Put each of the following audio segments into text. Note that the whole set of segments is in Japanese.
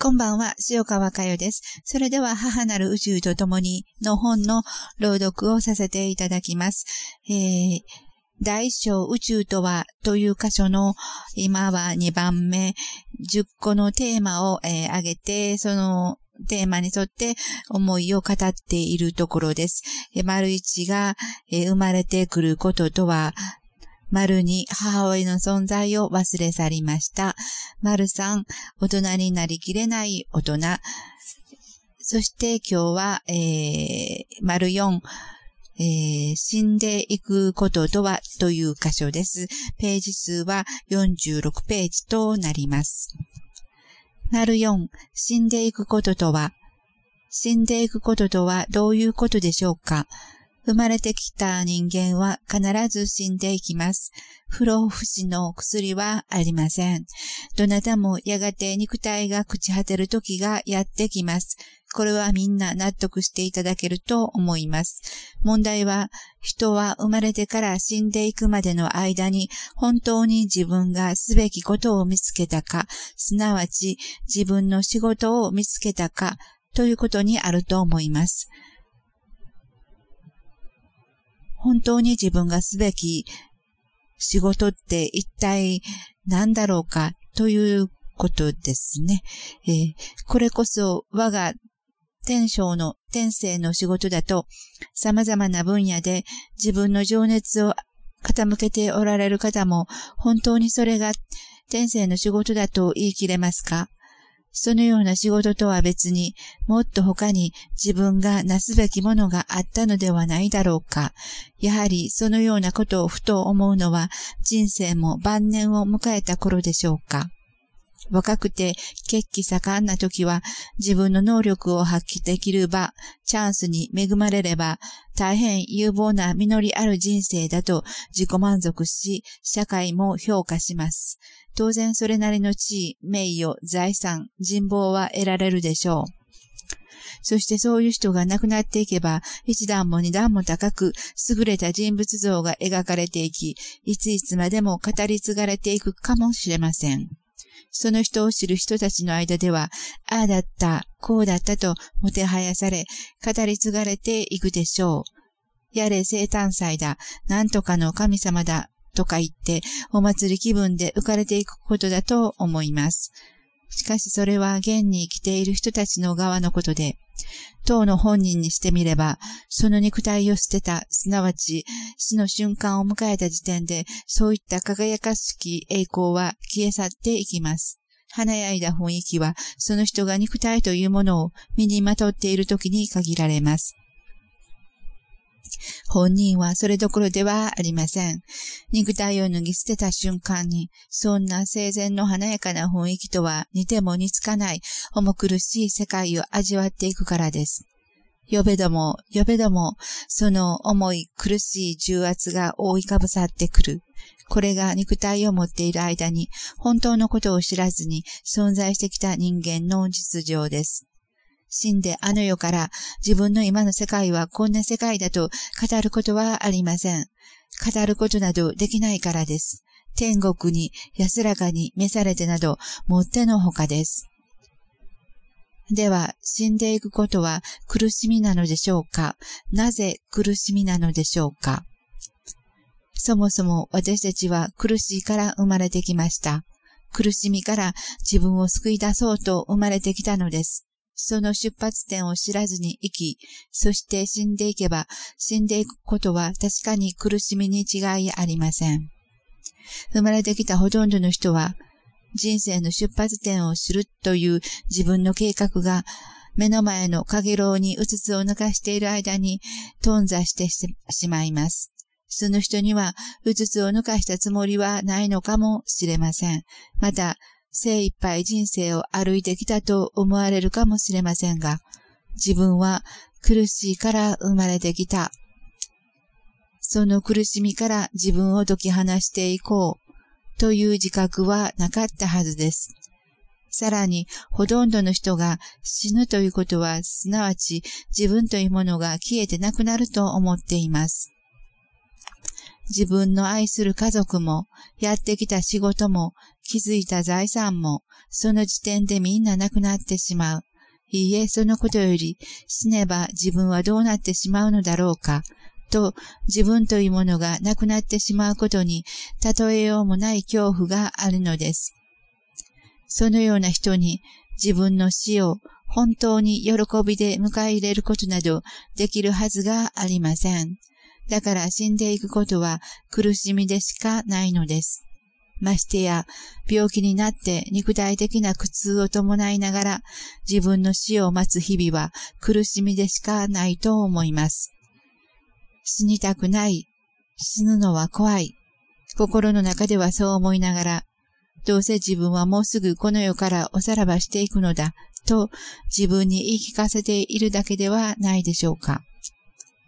こんばんは、塩川佳代です。それでは、母なる宇宙と共にの本の朗読をさせていただきます。えー、大小宇宙とはという箇所の今は2番目、10個のテーマを、えー、挙げて、そのテーマに沿って思いを語っているところです。丸一が、えー、生まれてくることとは、丸に母親の存在を忘れ去りました。丸三、大人になりきれない大人。そして今日は、えー、丸四、えー、死んでいくこととはという箇所です。ページ数は46ページとなります。丸四、死んでいくこととは、死んでいくこととはどういうことでしょうか？生まれてきた人間は必ず死んでいきます。不老不死の薬はありません。どなたもやがて肉体が朽ち果てる時がやってきます。これはみんな納得していただけると思います。問題は、人は生まれてから死んでいくまでの間に本当に自分がすべきことを見つけたか、すなわち自分の仕事を見つけたか、ということにあると思います。本当に自分がすべき仕事って一体何だろうかということですね。えー、これこそ我が天性の天性の仕事だと様々な分野で自分の情熱を傾けておられる方も本当にそれが天性の仕事だと言い切れますか？そのような仕事とは別にもっと他に自分がなすべきものがあったのではないだろうか。やはりそのようなことをふと思うのは人生も晩年を迎えた頃でしょうか。若くて血気盛んな時は自分の能力を発揮できる場、チャンスに恵まれれば大変有望な実りある人生だと自己満足し、社会も評価します。当然それなりの地位、名誉、財産、人望は得られるでしょう。そしてそういう人が亡くなっていけば、一段も二段も高く、優れた人物像が描かれていき、いついつまでも語り継がれていくかもしれません。その人を知る人たちの間では、ああだった、こうだったともてはやされ、語り継がれていくでしょう。やれ生誕祭だ、なんとかの神様だ、とか言って、お祭り気分で浮かれていくことだと思います。しかしそれは現に生きている人たちの側のことで、当の本人にしてみれば、その肉体を捨てた、すなわち死の瞬間を迎えた時点で、そういった輝かしき栄光は消え去っていきます。華やいだ雰囲気は、その人が肉体というものを身にまとっている時に限られます。本人はそれどころではありません。肉体を脱ぎ捨てた瞬間に、そんな生前の華やかな雰囲気とは似ても似つかない重苦しい世界を味わっていくからです。呼べども、呼べども、その重い苦しい重圧が覆いかぶさってくる。これが肉体を持っている間に、本当のことを知らずに存在してきた人間の実情です。死んであの世から自分の今の世界はこんな世界だと語ることはありません。語ることなどできないからです。天国に安らかに召されてなどもってのほかです。では、死んでいくことは苦しみなのでしょうか？なぜ苦しみなのでしょうか？そもそも私たちは苦しいから生まれてきました。苦しみから自分を救い出そうと生まれてきたのです。その出発点を知らずに生き、そして死んでいけば、死んでいくことは確かに苦しみに違いありません。生まれてきたほとんどの人は、人生の出発点を知るという自分の計画が目の前の影楼にうつつを抜かしている間に頓挫してしまいます。その人にはうつつを抜かしたつもりはないのかもしれません。また、精一杯人生を歩いてきたと思われるかもしれませんが、自分は苦しいから生まれてきた。その苦しみから自分を解き放していこうという自覚はなかったはずです。さらに、ほとんどの人が死ぬということは、すなわち自分というものが消えてなくなると思っています。自分の愛する家族も、やってきた仕事も、築いた財産も、その時点でみんななくなってしまう。いいえ、そのことより、死ねば自分はどうなってしまうのだろうか。と、自分というものがなくなってしまうことに、例えようもない恐怖があるのです。そのような人に、自分の死を本当に喜びで迎え入れることなどできるはずがありません。だから死んでいくことは苦しみでしかないのです。ましてや、病気になって肉体的な苦痛を伴いながら自分の死を待つ日々は苦しみでしかないと思います。死にたくない。死ぬのは怖い。心の中ではそう思いながら、どうせ自分はもうすぐこの世からおさらばしていくのだ、と自分に言い聞かせているだけではないでしょうか。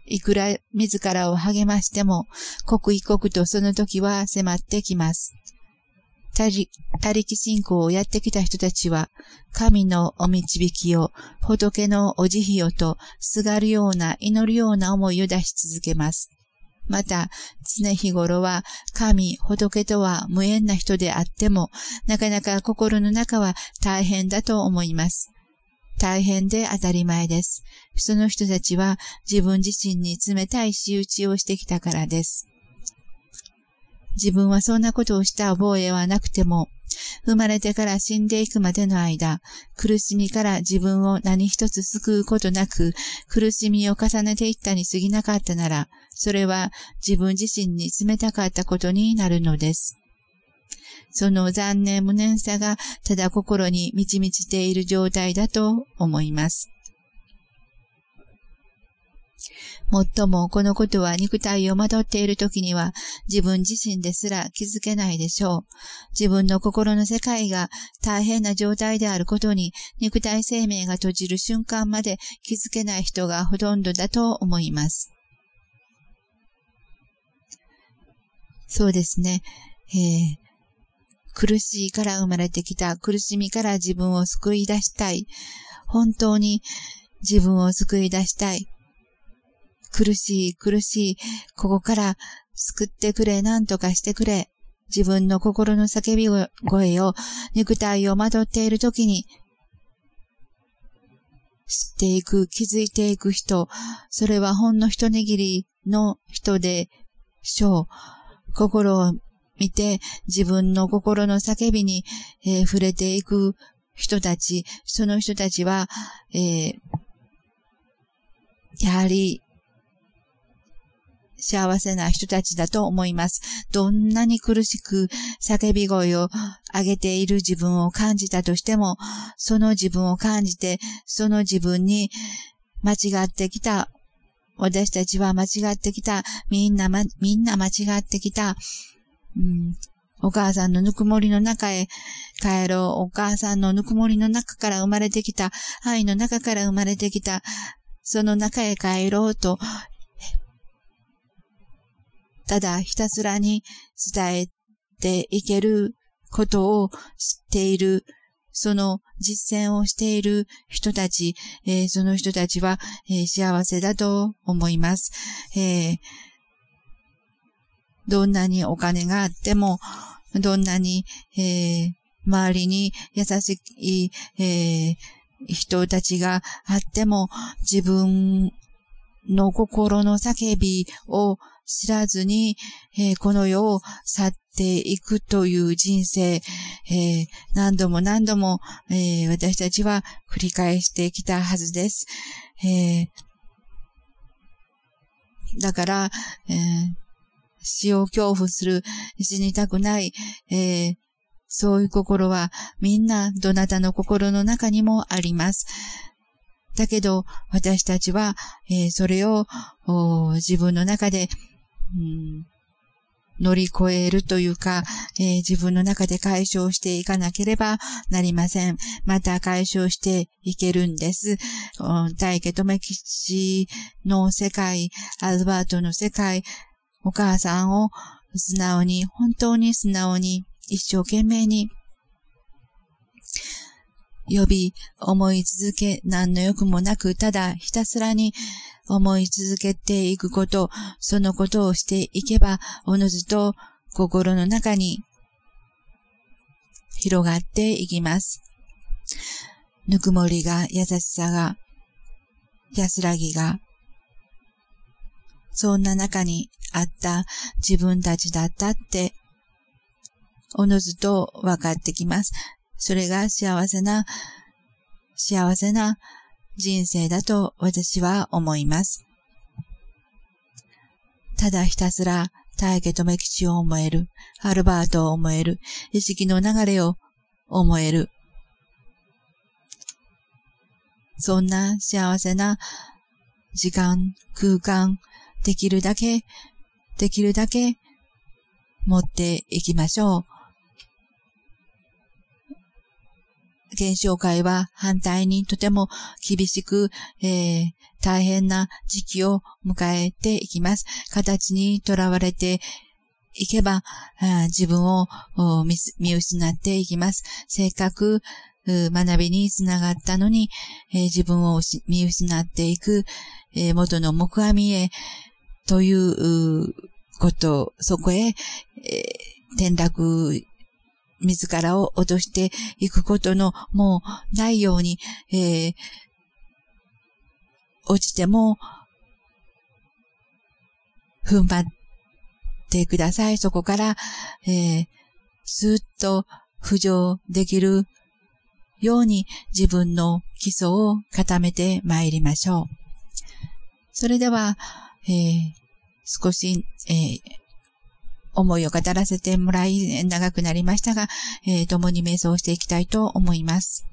いくら自らを励ましても、刻一刻とその時は迫ってきます。他力信仰をやってきた人たちは、神のお導きを、仏のお慈悲をと、すがるような、祈るような思いを出し続けます。また、常日頃は、神、仏とは無縁な人であっても、なかなか心の中は大変だと思います。大変で当たり前です。その人たちは自分自身に冷たい仕打ちをしてきたからです。自分はそんなことをした覚えはなくても、生まれてから死んでいくまでの間、苦しみから自分を何一つ救うことなく、苦しみを重ねていったに過ぎなかったなら、それは自分自身に冷たかったことになるのです。その残念無念さがただ心に満ち満ちている状態だと思います。もっともこのことは肉体をまとっている時には自分自身ですら気づけないでしょう。自分の心の世界が大変な状態であることに肉体生命が閉じる瞬間まで気づけない人がほとんどだと思います。そうですね。えー、苦しいから生まれてきた苦しみから自分を救い出したい。本当に自分を救い出したい。苦しい苦しい。ここから救ってくれ、何とかしてくれ。自分の心の叫び声を肉体をまとっている時に知っていく、気づいていく人、それはほんの一握りの人でしょう。心を見て自分の心の叫びに、えー、触れていく人たち、その人たちは、えー、やはり幸せな人たちだと思います。どんなに苦しく叫び声を上げている自分を感じたとしても、その自分を感じて、その自分に間違ってきた、私たちは間違ってきた、みんな、ま、みんな間違ってきた、うん、お母さんのぬくもりの中へ帰ろう。お母さんのぬくもりの中から生まれてきた、愛の中から生まれてきた、その中へ帰ろうとただひたすらに伝えていけることを知っている、その実践をしている人たち、えー、その人たちは、えー、幸せだと思います。えー、どんなにお金があっても、どんなに、え周りに優しい、え人たちがあっても、自分の心の叫びを知らずに、えー、この世を去っていくという人生、えー、何度も何度も、えー、私たちは繰り返してきたはずです。えだから、え死を恐怖する、死にたくない、えそういう心はみんなどなたの心の中にもあります。だけど、私たちは、えー、それを自分の中でうん、乗り越えるというか、えー、自分の中で解消していかなければなりません。また解消していけるんです。大家留吉の世界、アルバートの世界、お母さんを素直に、本当に素直に、一生懸命に呼び、思い続け、何の欲もなく、ただひたすらに思い続けていくこと、そのことをしていけば、おのずと心の中に広がっていきます。ぬくもりが、優しさが、安らぎが、そんな中にあった自分たちだったって、おのずと分かってきます。それが幸せな、幸せな人生だと私は思います。ただひたすら大家留吉を思える、アルバートを思える、意識の流れを思える。そんな幸せな時間、空間、できるだけ、できるだけ持っていきましょう。現象会は反対にとても厳しく、えー、大変な時期を迎えていきます。形にとらわれていけば、自分を見失っていきます。せっかく学びにつながったのに、えー、自分を見失っていく、えー、元の木阿弥へということ、そこへ、え、転落自らを落としていくことのもうないように、えー、落ちても、踏ん張ってください。そこから、えー、ずっと浮上できるように自分の基礎を固めて参りましょう。それでは、えー、少し、えー、思いを語らせてもらい長くなりましたが、えー、共に瞑想していきたいと思います。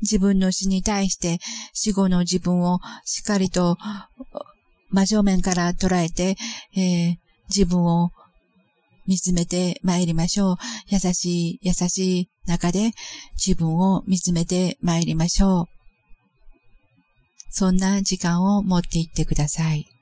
自分の死に対して死後の自分をしっかりと真正面から捉えて、えー、自分を見つめて参りましょう。優しい、優しい中で自分を見つめて参りましょう。そんな時間を持っていってください。